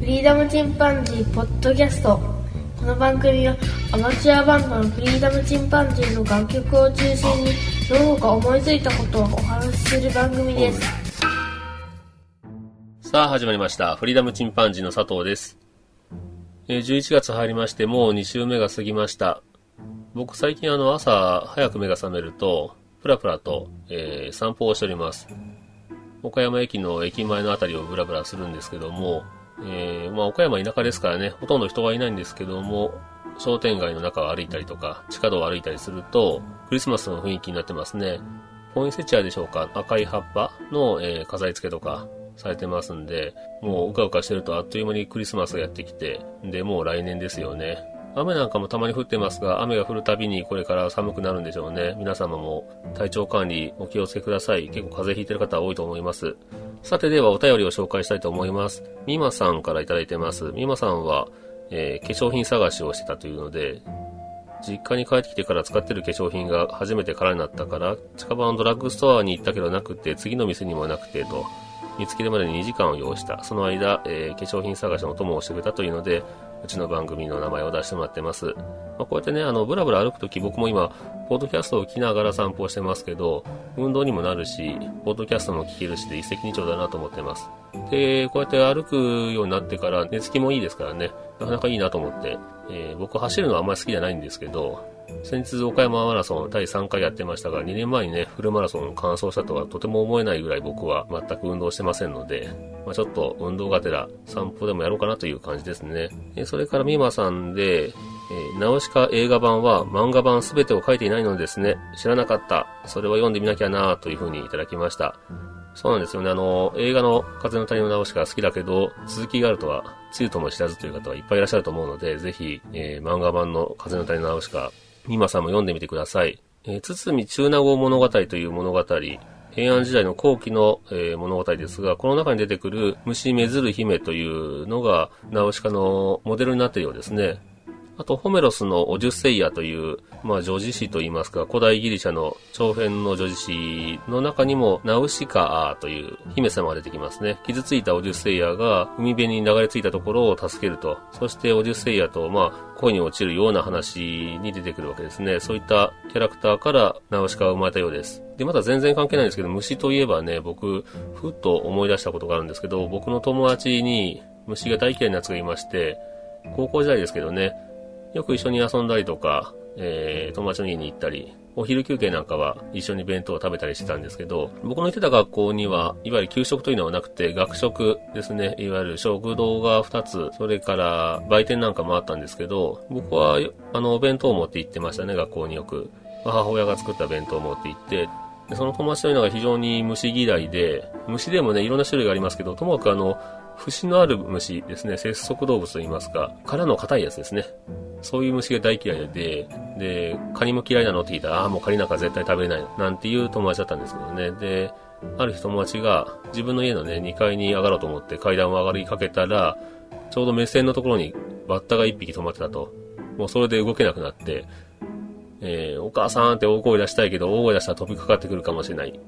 フリーダムチンパンジーポッドキャストこの番組はアマチュアバンドのフリーダムチンパンジーの楽曲を中心にどうか思いついたことをお話しする番組ですさあ始まりました。フリーダムチンパンジーの佐藤です。11月入りましてもう2週目が過ぎました。僕最近あの朝早く目が覚めると、プラプラと、えー散歩をしております。岡山駅の駅前のあたりをブラブラするんですけども、えーまあ岡山田舎ですからね、ほとんど人はいないんですけども、商店街の中を歩いたりとか、地下道を歩いたりすると、クリスマスの雰囲気になってますね。ポインセチアでしょうか赤い葉っぱの、えー飾り付けとかされてますんで、もううかうかしてるとあっという間にクリスマスがやってきて、で、もう来年ですよね。雨なんかもたまに降ってますが、雨が降るたびにこれから寒くなるんでしょうね。皆様も体調管理お気をつけください。結構風邪ひいてる方多いと思います。さてではお便りを紹介したいと思います。みまさんからいいてます。みまさんは、えー化粧品探しをしてたというので、実家に帰ってきてから使ってる化粧品が初めて空になったから、近場のドラッグストアに行ったけどなくて、次の店にもなくてと、見つけるまでに2時間を要した。その間、えー化粧品探しのお供をしてくれたというので、うちの番組の名前を出してもらってます。まあ、こうやってね、あの、ブラブラ歩くとき僕も今、ポッドキャストを聞きながら散歩をしてますけど、運動にもなるし、ポッドキャストも聞けるしで一石二鳥だなと思ってます。で、こうやって歩くようになってから寝つきもいいですからね、なかなかいいなと思って、えー僕走るのはあんまり好きじゃないんですけど、先日岡山マラソン第3回やってましたが、2年前にね、フルマラソン完走したとはとても思えないぐらい僕は全く運動してませんので、まあ、ちょっと運動がてら散歩でもやろうかなという感じですね。えそれからミーマさんで、えーナウシカ映画版は漫画版すべてを書いていないのですね。知らなかった。それは読んでみなきゃなというふうにいただきました。そうなんですよね。あの、映画の風の谷のナウシカ好きだけど、続きがあるとは、つゆとも知らずという方はいっぱいいらっしゃると思うので、ぜひ、えー漫画版の風の谷のナウシカ、今さんも読んでみてください。えー、堤中納言物語という物語、平安時代の後期の、えー物語ですが、この中に出てくる虫目ずる姫というのが、ナウシカのモデルになっているようですね。あと、ホメロスのオジュッセイヤという、まあ、女子詩といいますか、古代ギリシャの長編の女子詩の中にも、ナウシカという姫様が出てきますね。傷ついたオジュッセイヤが海辺に流れ着いたところを助けると。そしてオジュッセイヤと、まあ、恋に落ちるような話に出てくるわけですね。そういったキャラクターからナウシカが生まれたようです。で、まだ全然関係ないんですけど、虫といえばね、僕、ふっと思い出したことがあるんですけど、僕の友達に虫が大嫌いな奴がいまして、高校時代ですけどね、よく一緒に遊んだりとか、えー、友達の家に行ったり、お昼休憩なんかは一緒に弁当を食べたりしてたんですけど、僕の行ってた学校には、いわゆる給食というのはなくて、学食ですね。いわゆる食堂が2つ、それから売店なんかもあったんですけど、僕は、あの、お弁当を持って行ってましたね、学校によく。母親が作った弁当を持って行って、でその友達というのが非常に虫嫌いで、虫でもね、いろんな種類がありますけど、ともかくあの、節のある虫ですね、節足動物と言いますか、殻の硬いやつですね。そういう虫が大嫌いで、で、カニも嫌いなのって聞いたら、ああ、もうカニなんか絶対食べれない、なんていう友達だったんですけどね。で、ある日友達が自分の家のね、2階に上がろうと思って階段を上がりかけたら、ちょうど目線のところにバッタが1匹止まってたと。もうそれで動けなくなって、えー、お母さんって大声出したいけど、大声出したら飛びかかってくるかもしれない。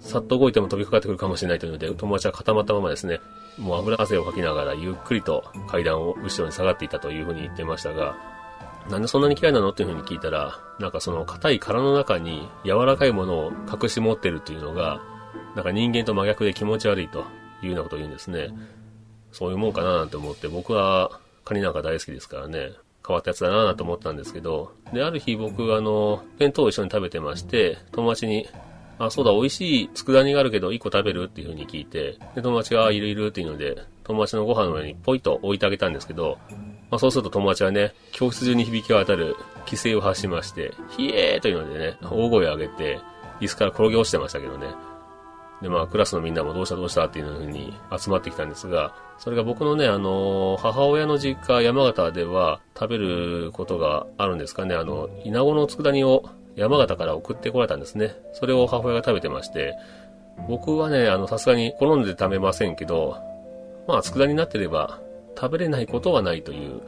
さっと動いても飛びかかってくるかもしれないというので、友達は固まったままですね、もう油汗をかきながらゆっくりと階段を後ろに下がっていたというふうに言ってましたが、なんでそんなに嫌いなの？っていうふうに聞いたら、なんかその硬い殻の中に柔らかいものを隠し持ってるっていうのが、なんか人間と真逆で気持ち悪いというようなことを言うんですね。そういうもんかななんて思って、僕はカニなんか大好きですからね、変わったやつだななんて思ったんですけど、で、ある日僕、あの、弁当を一緒に食べてまして、友達に、あ、そうだ、美味しい佃煮があるけど、一個食べるっていう風に聞いて、で、友達が、あいるいるっていうので、友達のご飯の上にポイッと置いてあげたんですけど、まあ、そうすると友達はね、教室中に響き渡る規制を発しまして、ひえーというのでね、大声を上げて、椅子から転げ落ちてましたけどね。で、まあ、クラスのみんなもどうしたどうしたっていう風に集まってきたんですが、それが僕のね、あの、母親の実家、山形では食べることがあるんですかね、あの、稲子の佃煮を山形から送ってこられたんですね。それを母親が食べてまして、僕はね、あの、さすがに好んで食べませんけど、まあ、佃煮になってれば食べれないことはないという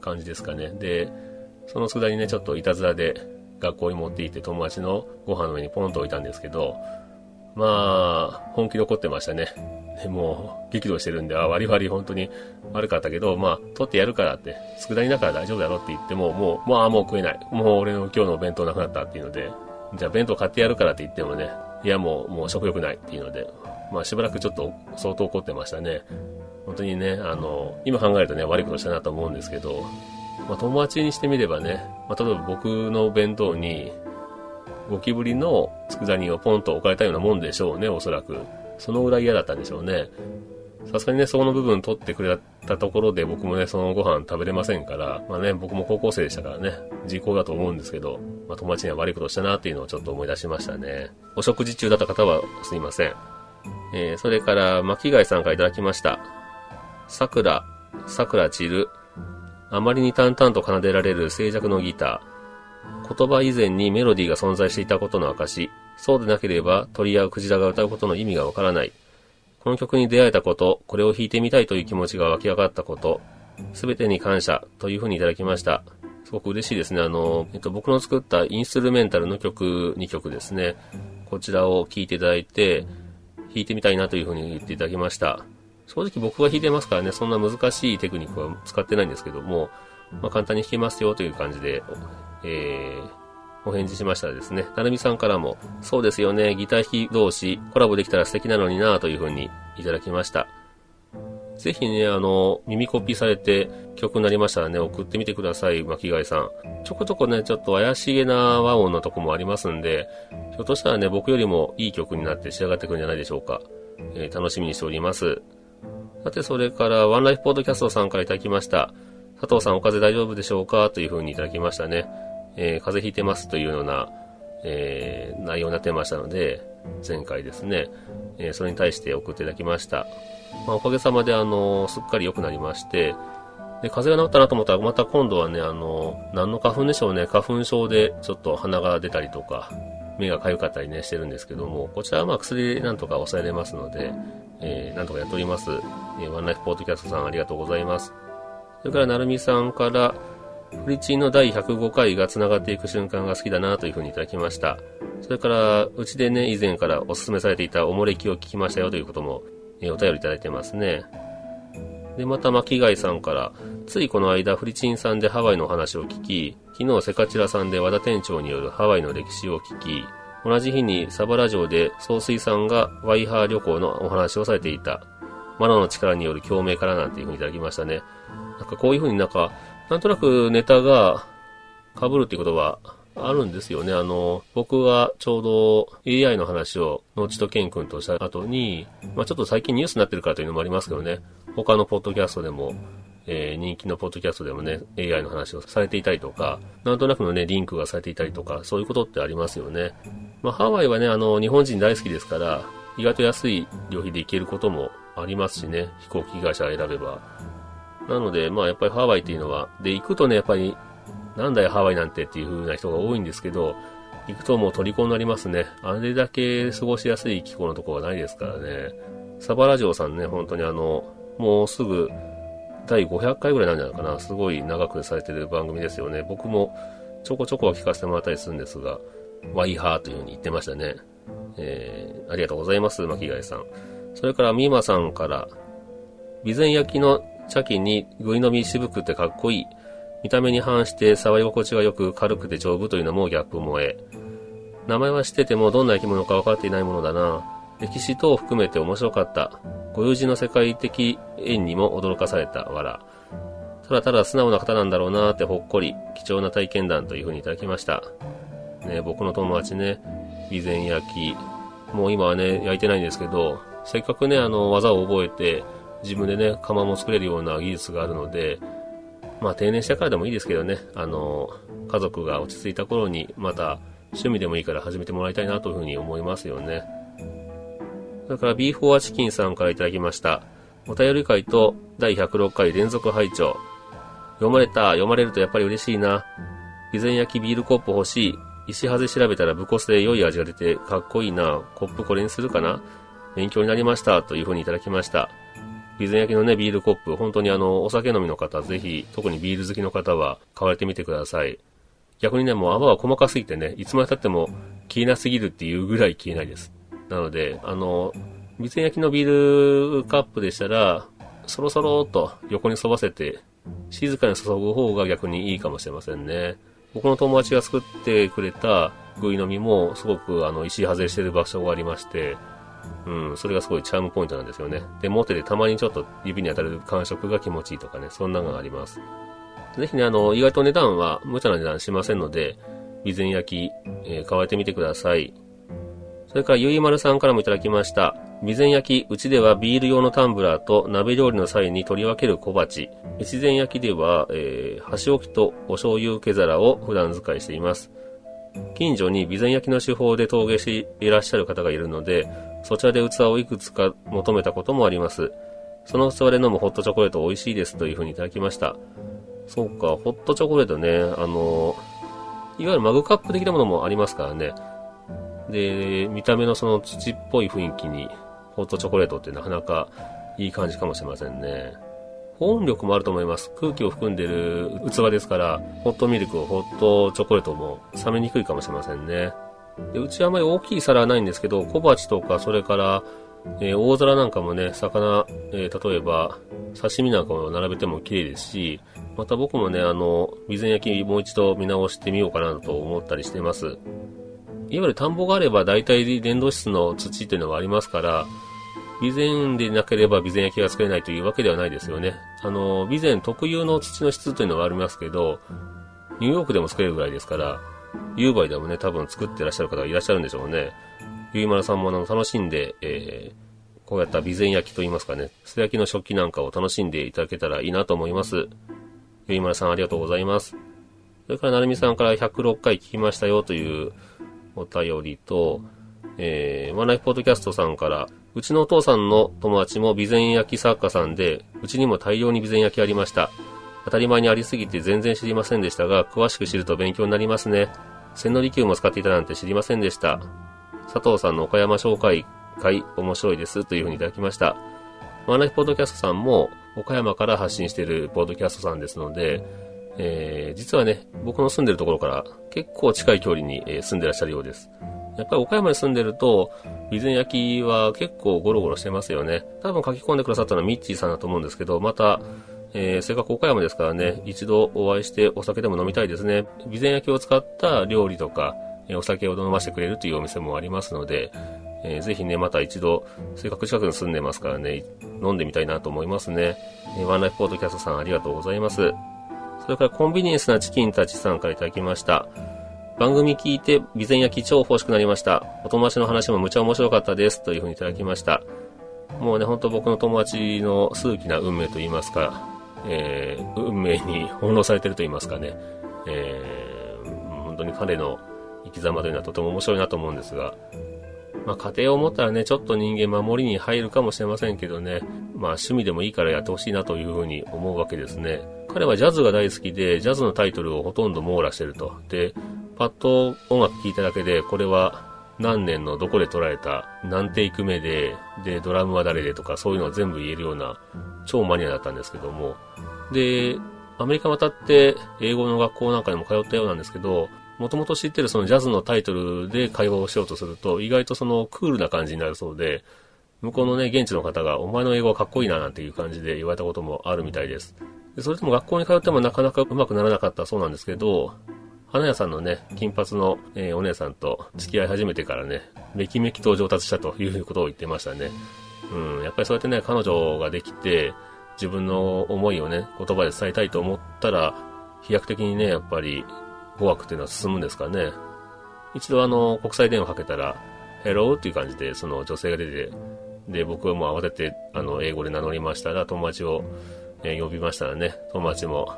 感じですかね。で、その佃煮ね、ちょっといたずらで学校に持って行って友達のご飯の上にポンと置いたんですけど、まあ、本気で怒ってましたね。ね、もう、激怒してるんで、あ、割り割り本当に悪かったけど、まあ、取ってやるからって、佃煮だから大丈夫だろって言っても、もう、まあもう食えない。もう俺の今日のお弁当なくなったっていうので、じゃあ弁当買ってやるからって言ってもね、いやもう、もう食欲ないっていうので、まあしばらくちょっと相当怒ってましたね。本当にね、あの、今考えるとね、悪いことしたなと思うんですけど、まあ友達にしてみればね、まあ例えば僕の弁当に、ゴキブリの佃煮をポンと置かれたようなもんでしょうね、おそらく。そのぐらい嫌だったんでしょうね。さすがにね、その部分取ってくれたところで僕もね、そのご飯食べれませんから、まあね、僕も高校生でしたからね、時効だと思うんですけど、まあ友達には悪いことしたなっていうのをちょっと思い出しましたね。お食事中だった方はすいません。えー、それから、巻貝さんからいただきました。桜、桜散る。あまりに淡々と奏でられる静寂のギター。言葉以前にメロディーが存在していたことの証。そうでなければ鳥やクジラが歌うことの意味がわからない。この曲に出会えたこと、これを弾いてみたいという気持ちが湧き上がったこと、すべてに感謝というふうにいただきました。すごく嬉しいですね。あの、えっと、僕の作ったインストゥルメンタルの曲2曲ですね。こちらを聴いていただいて、弾いてみたいなというふうに言っていただきました。正直僕が弾いてますからね、そんな難しいテクニックは使ってないんですけども、まあ、簡単に弾けますよという感じで、えー、お返事しましたらですね、なるみさんからも、そうですよね、ギター弾き同士コラボできたら素敵なのになというふうにいただきました。ぜひね、あの、耳コピーされて曲になりましたらね、送ってみてください、巻貝さん。ちょこちょこね、ちょっと怪しげな和音のとこもありますんで、ひょっとしたらね、僕よりもいい曲になって仕上がってくるんじゃないでしょうか。えー、楽しみにしております。さて、それから、ワンライフポッドキャストさんからいただきました。佐藤さんお風邪大丈夫でしょうか？というふうにいただきましたね。えー、風邪ひいてますというような、えー、内容になってましたので、前回ですね、えー、それに対して送っていただきました。まあ、おかげさまで、あのすっかり良くなりまして、で、風邪が治ったなと思ったら、また今度はね、あの何の花粉でしょうね、花粉症でちょっと鼻が出たりとか、目が痒かったりね、してるんですけども、こちらはまあ薬なんとか抑えれますので、えー、なんとかやっております。えー、ワンライフポートキャストさんありがとうございます。それから、なるみさんから、フリチンの第105回が繋がっていく瞬間が好きだなというふうにいただきました。それから、うちでね、以前からお勧めされていたおもれきを聞きましたよということも、えお便りいただいてますね。で、また、巻貝さんから、ついこの間、フリチンさんでハワイのお話を聞き、昨日セカチラさんで和田店長によるハワイの歴史を聞き、同じ日にサバラ城で総水さんがワイハー旅行のお話をされていた。マナの力による共鳴からなんていうふうにいただきましたね。なんかこういうふうになんかなんとなくネタが被るっていうことはあるんですよね。あの、僕がちょうど AI の話を野地とケン君とした後に、まあちょっと最近ニュースになってるからというのもありますけどね、他のポッドキャストでも、えー、人気のポッドキャストでもね、AI の話をされていたりとか、なんとなくのね、リンクがされていたりとか、そういうことってありますよね。まあハワイはね、あの、日本人大好きですから、意外と安い旅費で行けることもありますしね、飛行機会社選べば。なので、まあやっぱりハワイっていうのは、で、行くとね、やっぱり、なんだよハワイなんてっていう風な人が多いんですけど、行くともう虜になりますね。あれだけ過ごしやすい気候のところはないですからね。サバラ城さんね、本当にあの、もうすぐ第500回ぐらいなんじゃないかな。すごい長くされてる番組ですよね。僕もちょこちょこは聞かせてもらったりするんですが、ワイハーという風に言ってましたね。えー、ありがとうございます、巻貝さん。それから、ミーマさんから、備前焼きの茶器にぐい飲み渋くてかっこいい。見た目に反して触り心地が良く軽くて丈夫というのもギャップ萌え。名前は知っててもどんな生き物か分かっていないものだな。歴史等を含めて面白かった。ご友人の世界的縁にも驚かされた。わら。ただただ素直な方なんだろうなーってほっこり、貴重な体験談という風にいただきました。ね、僕の友達ね、備前焼き、もう今はね、焼いてないんですけど、せっかくね、あの、技を覚えて、自分でね、釜も作れるような技術があるので、まあ定年してからでもいいですけどね、あの、家族が落ち着いた頃にまた趣味でもいいから始めてもらいたいなというふうに思いますよね。それから B4 チキンさんから頂きました。お便り会と第106回連続拝聴読まれた、読まれるとやっぱり嬉しいな。備前焼きビールコップ欲しい。石ハゼ調べたらブコスで良い味が出てかっこいいな。コップこれにするかな勉強になりました。というふうにいただきました。備前焼きのね、ビールコップ、本当にあの、お酒飲みの方、ぜひ、特にビール好きの方は、買われてみてください。逆にね、もう泡は細かすぎてね、いつまで経っても消えなすぎるっていうぐらい消えないです。なので、あの、備前焼きのビールカップでしたら、そろそろと横に沿わせて、静かに注ぐ方が逆にいいかもしれませんね。僕の友達が作ってくれた具飲みも、すごくあの、石外れしてる場所がありまして、うん、それがすごいチャームポイントなんですよね。で、持っててたまにちょっと指に当たる感触が気持ちいいとかね、そんなのがあります。ぜひね、あの、意外と値段は無茶な値段しませんので、備前焼き、えー、買われてみてください。それからゆいまるさんからもいただきました。備前焼き、うちではビール用のタンブラーと鍋料理の際に取り分ける小鉢。越前焼きでは、えー、箸置きとお醤油受け皿を普段使いしています。近所に備前焼きの手法で陶芸していらっしゃる方がいるので、そちらで器をいくつか求めたこともあります。その器で飲むホットチョコレート美味しいですというふうにいただきました。そうか、ホットチョコレートね、あの、いわゆるマグカップ的なものもありますからね。で、見た目のその土っぽい雰囲気に、ホットチョコレートってなかなかいい感じかもしれませんね。保温力もあると思います。空気を含んでる器ですから、ホットミルクを、ホットチョコレートも冷めにくいかもしれませんね。でうちはあまり大きい皿はないんですけど、小鉢とか、それから、えー、大皿なんかもね、魚、えー、例えば、刺身なんかも並べても綺麗ですし、また僕もね、あの、備前焼きもう一度見直してみようかなと思ったりしてます。いわゆる田んぼがあれば大体電動室の土というのはありますから、備前でなければ備前焼きが作れないというわけではないですよね。あの、備前特有の土の質というのはありますけど、ニューヨークでも作れるぐらいですから、夕張でもね、多分作ってらっしゃる方がいらっしゃるんでしょうね。ゆいまるさんもあの楽しんで、えー、こうやった備前焼きといいますかね、素焼きの食器なんかを楽しんでいただけたらいいなと思います。ゆいまるさんありがとうございます。それから、なるみさんから106回聞きましたよというお便りと、えー、ワンライフポッドキャストさんから、うちのお父さんの友達も備前焼き作家さんで、うちにも大量に備前焼きありました。当たり前にありすぎて全然知りませんでしたが、詳しく知ると勉強になりますね。千利休も使っていたなんて知りませんでした。佐藤さんの岡山紹介会面白いですというふうにいただきました。ワンライフポッドキャストさんも岡山から発信しているポッドキャストさんですので、えー、実はね、僕の住んでるところから結構近い距離に、え、住んでらっしゃるようです。やっぱり岡山に住んでると、備前焼きは結構ゴロゴロしてますよね。多分書き込んでくださったのはミッチーさんだと思うんですけど、また、えー、せっかく岡山ですからね、一度お会いしてお酒でも飲みたいですね。備前焼を使った料理とか、え、お酒を飲ませてくれるというお店もありますので、えー、ぜひね、また一度、せっかく近くに住んでますからね、飲んでみたいなと思いますね。えー、ワンライフポートキャストさんありがとうございます。それからコンビニエンスなチキンたちさんからいただきました。番組聞いて、備前焼き超欲しくなりました。お友達の話もむちゃ面白かったです。というふうにいただきました。もうね、ほんと僕の友達の数奇な運命と言いますか、えー、運命に翻弄されてると言いますかね、えー、本当に彼の生き様というのはとても面白いなと思うんですが、まあ家庭を持ったらね、ちょっと人間守りに入るかもしれませんけどね、まあ趣味でもいいからやってほしいなというふうに思うわけですね。彼はジャズが大好きで、ジャズのタイトルをほとんど網羅してると。で、パッと音楽聴いただけで、これは何年のどこで撮られた、何テイク目で、で、ドラムは誰でとか、そういうのは全部言えるような、超マニアだったんですけども。で、アメリカ渡って、英語の学校なんかにも通ったようなんですけど、もともと知ってるそのジャズのタイトルで会話をしようとすると、意外とそのクールな感じになるそうで、向こうのね、現地の方が、お前の英語はかっこいいななんていう感じで言われたこともあるみたいです。でそれでも学校に通ってもなかなか上手くならなかったそうなんですけど、花屋さんのね、金髪の、えー、お姉さんと付き合い始めてからね、めきめきと上達したということを言ってましたね。うん、やっぱりそうやってね、彼女ができて、自分の思いをね、言葉で伝えたいと思ったら、飛躍的にね、やっぱり語学っていうのは進むんですかね。一度あの、国際電話かけたら、ヘローっていう感じで、その女性が出て、で、僕はもう慌てて、あの、英語で名乗りましたら、友達を、え、呼びましたらね、友達も、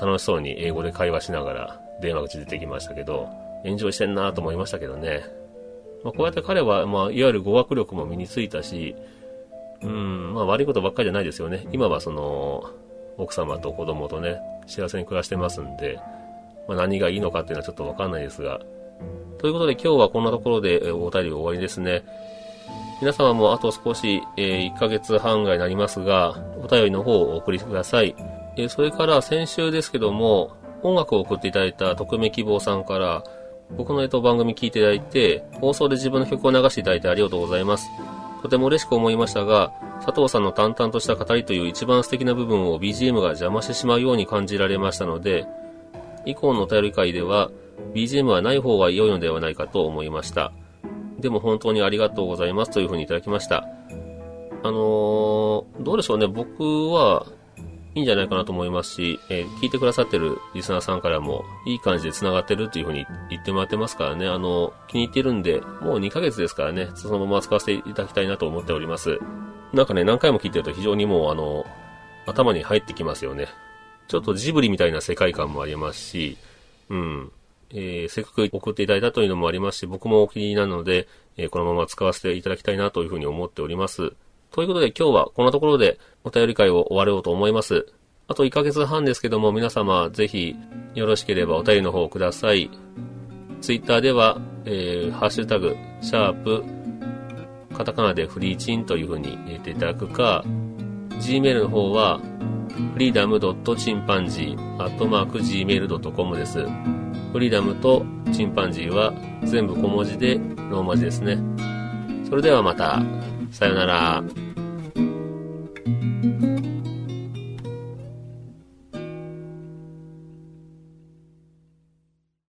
楽しそうに英語で会話しながら電話口出てきましたけど、エンジョイしてんなと思いましたけどね。まあ、こうやって彼は、まあ、いわゆる語学力も身についたし、うん、まあ悪いことばっかりじゃないですよね。今はその、奥様と子供とね、幸せに暮らしてますんで、まあ何がいいのかっていうのはちょっとわかんないですが。ということで今日はこんなところでお便り終わりですね。皆様もあと少し、えー、1ヶ月半ぐらいになりますが、お便りの方をお送りください。えー、それから先週ですけども、音楽を送っていただいた匿名希望さんから、僕のえっと番組聞いていただいて、放送で自分の曲を流していただいてありがとうございます。とても嬉しく思いましたが、佐藤さんの淡々とした語りという一番素敵な部分を BGM が邪魔してしまうように感じられましたので、以降のお便り会では BGM はない方が良いのではないかと思いました。でも本当にありがとうございますというふうにいただきました。あのー、どうでしょうね、僕はいいんじゃないかなと思いますし、えー、聞いてくださってるリスナーさんからもいい感じで繋がってるっていうふうに言ってもらってますからね、あの、気に入ってるんで、もう2ヶ月ですからね、そのまま使わせていただきたいなと思っております。なんかね、何回も聞いてると非常にもうあの、頭に入ってきますよね。ちょっとジブリみたいな世界観もありますし、うん。えー、せっかく送っていただいたというのもありますし、僕もお気に入りなので、えー、このまま使わせていただきたいなというふうに思っております。ということで今日はこのところでお便り会を終わろうと思います。あと1ヶ月半ですけども皆様ぜひよろしければお便りの方をください。ツイッターでは、えー、ハッシュタグ、シャープ、カタカナでフリーチンという風に入れていただくか、Gmail の方は、フリーダムドットチンパンジー、アットマーク Gmail.com です。フリーダムとチンパンジーは全部小文字でローマ字ですね。それではまた。さよなら。